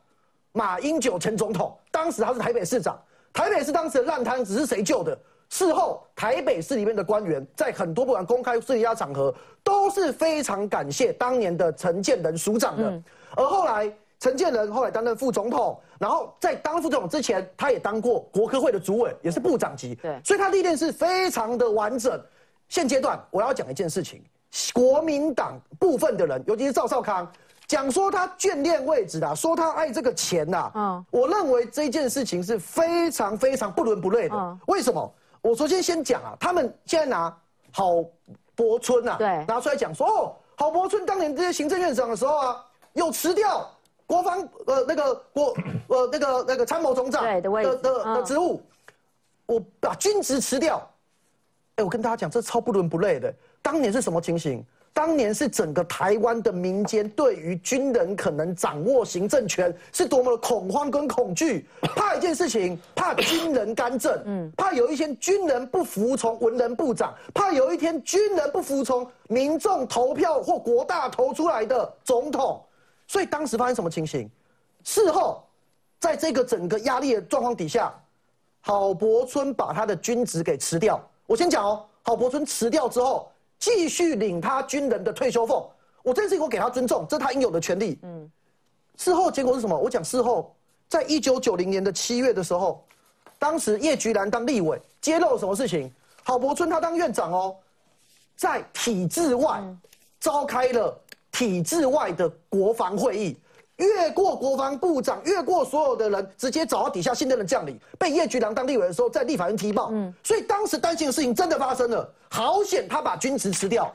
马英九前总统，当时他是台北市长，台北市当时的烂摊子是谁救的？事后台北市里面的官员在很多不管公开私底下场合都是非常感谢当年的陈建仁署长的。而后来陈建仁后来担任副总统，然后在当副总统之前，他也当过国科会的主委，也是部长级。对，所以他历练是非常的完整。现阶段我要讲一件事情。国民党部分的人，尤其是赵少康，讲说他眷恋位置啊，说他爱这个钱呐。嗯，我认为这件事情是非常非常不伦不类的。为什么？我首先先讲啊，他们现在拿郝柏村啊，对，拿出来讲说，哦，郝柏村当年这些行政院长的时候啊，有辞掉国防呃那个国 *coughs* 呃那个那个参谋总长的的的的职务，我把军职辞掉。哎，我跟大家讲，这超不伦不类的。当年是什么情形？当年是整个台湾的民间对于军人可能掌握行政权是多么的恐慌跟恐惧，*coughs* 怕一件事情，怕军人干政，嗯，怕有一天军人不服从文人部长，怕有一天军人不服从民众投票或国大投出来的总统，所以当时发生什么情形？事后，在这个整个压力的状况底下，郝柏村把他的军职给辞掉。我先讲哦，郝柏村辞掉之后。继续领他军人的退休俸，我这件事情我给他尊重，这是他应有的权利。嗯，事后结果是什么？我讲事后，在一九九零年的七月的时候，当时叶菊兰当立委，揭露什么事情？郝柏村他当院长哦，在体制外召开了体制外的国防会议。越过国防部长，越过所有的人，直接找到底下信任的将领。被叶菊良当立委的时候，在立法院踢爆。嗯，所以当时担心的事情真的发生了。好险，他把军职辞掉。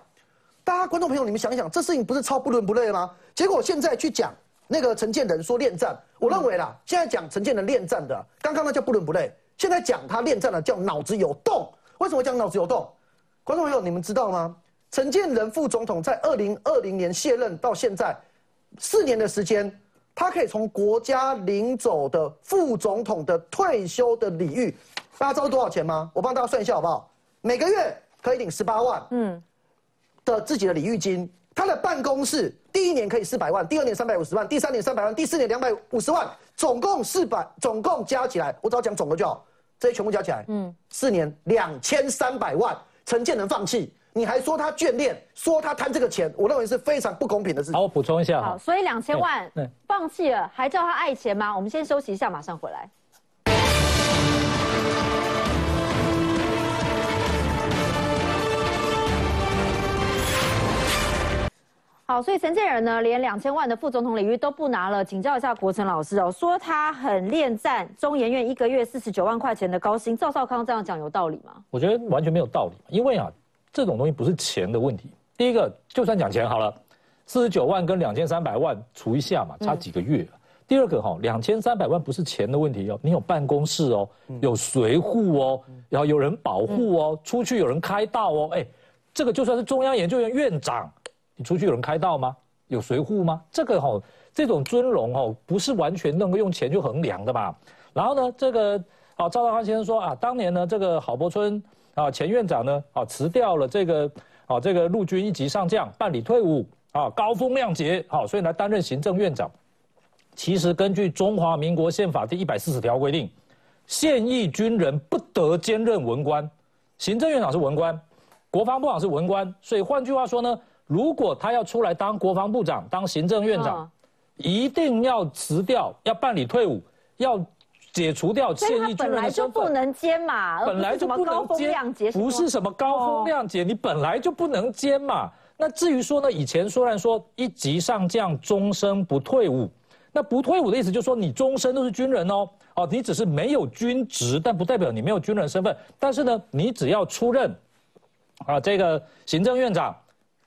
大家观众朋友，你们想想，这事情不是超不伦不类吗？结果现在去讲那个陈建仁说恋战，我认为啦，现在讲陈建仁恋战的，刚刚那叫不伦不类，现在讲他恋战的叫脑子有洞。为什么讲脑子有洞？观众朋友，你们知道吗？陈建仁副总统在二零二零年卸任到现在。四年的时间，他可以从国家领走的副总统的退休的礼遇，大家知道多少钱吗？我帮大家算一下好不好？每个月可以领十八万，嗯，的自己的礼遇金。他的办公室第一年可以四百万，第二年三百五十万，第三年三百万，第四年两百五十万，总共四百，总共加起来，我只要讲总额就好，这些全部加起来，嗯，四年两千三百万，陈建能放弃。你还说他眷恋，说他贪这个钱，我认为是非常不公平的事情。好，我补充一下。好，所以两千万放弃了，还叫他爱钱吗？我们先休息一下，马上回来。好，所以陈建仁呢，连两千万的副总统礼遇都不拿了，请教一下国成老师哦，说他很恋战中研院一个月四十九万块钱的高薪，赵少康这样讲有道理吗？我觉得完全没有道理，因为啊。这种东西不是钱的问题。第一个，就算讲钱好了，四十九万跟两千三百万除一下嘛，差几个月。第二个哈，两千三百万不是钱的问题哦，你有办公室哦，有随护哦，然后有人保护哦，出去有人开道哦，哎，这个就算是中央研究院院长，你出去有人开道吗？有随护吗？这个哈，这种尊荣哦，不是完全能够用钱去衡量的嘛。然后呢，这个啊，赵大康先生说啊，当年呢，这个郝柏村。啊，前院长呢？啊，辞掉了这个，啊，这个陆军一级上将办理退伍，啊，高风亮节，好，所以来担任行政院长。其实根据中华民国宪法第一百四十条规定，现役军人不得兼任文官，行政院长是文官，国防部长是文官，所以换句话说呢，如果他要出来当国防部长、当行政院长，一定要辞掉，要办理退伍，要。解除掉现役军人的身份，不能兼嘛，本来就不能兼，不是什么高风亮节，你本来就不能兼嘛。那至于说呢，以前虽然说一级上将终身不退伍，那不退伍的意思就是说你终身都是军人哦，哦，你只是没有军职，但不代表你没有军人身份。但是呢，你只要出任啊这个行政院长，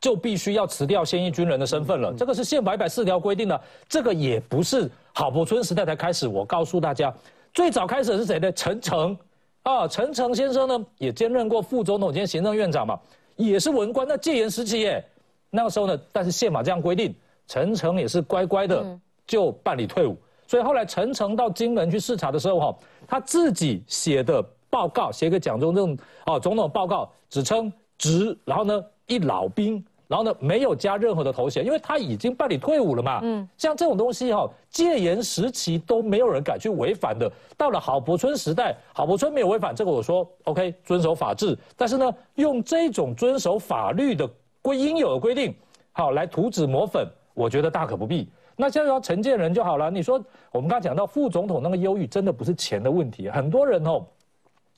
就必须要辞掉现役军人的身份了。这个是宪法一百四条规定的，这个也不是郝柏村时代才开始。我告诉大家。最早开始的是谁呢？陈诚，啊，陈诚先生呢也兼任过副总统兼行政院长嘛，也是文官。那戒严时期耶，那个时候呢，但是宪法这样规定，陈诚也是乖乖的就办理退伍。所以后来陈诚到金门去视察的时候哈，他自己写的报告，写给蒋中正哦总统报告，只称职，然后呢一老兵。然后呢，没有加任何的头衔，因为他已经办理退伍了嘛。嗯，像这种东西哈，戒严时期都没有人敢去违反的。到了郝柏村时代，郝柏村没有违反这个，我说 OK，遵守法治。但是呢，用这种遵守法律的规应有的规定，好来涂脂抹粉，我觉得大可不必。那现在说陈建人就好了。你说我们刚才讲到副总统那个忧郁，真的不是钱的问题。很多人哦，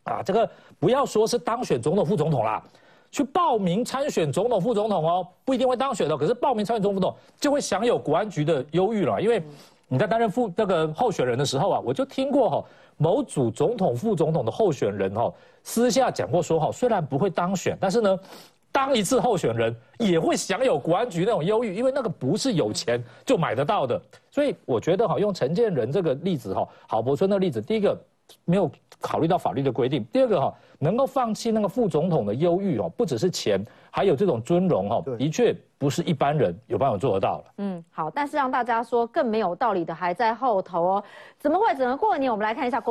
啊，这个不要说是当选总统、副总统啦。去报名参选总统、副总统哦，不一定会当选的，可是报名参选总统、副总统就会享有国安局的优遇了，因为你在担任副那个候选人的时候啊，我就听过哈，某组总统、副总统的候选人哈，私下讲过说哈，虽然不会当选，但是呢，当一次候选人也会享有国安局那种优遇，因为那个不是有钱就买得到的。所以我觉得哈，用陈建仁这个例子哈，郝柏村的例子，第一个没有考虑到法律的规定，第二个哈，能够放弃那个副总统的优遇哦，不只是钱，还有这种尊荣哈，的确。不是一般人有办法做得到了。嗯，好，但是让大家说更没有道理的还在后头哦。怎么会？整个过年，我们来看一下。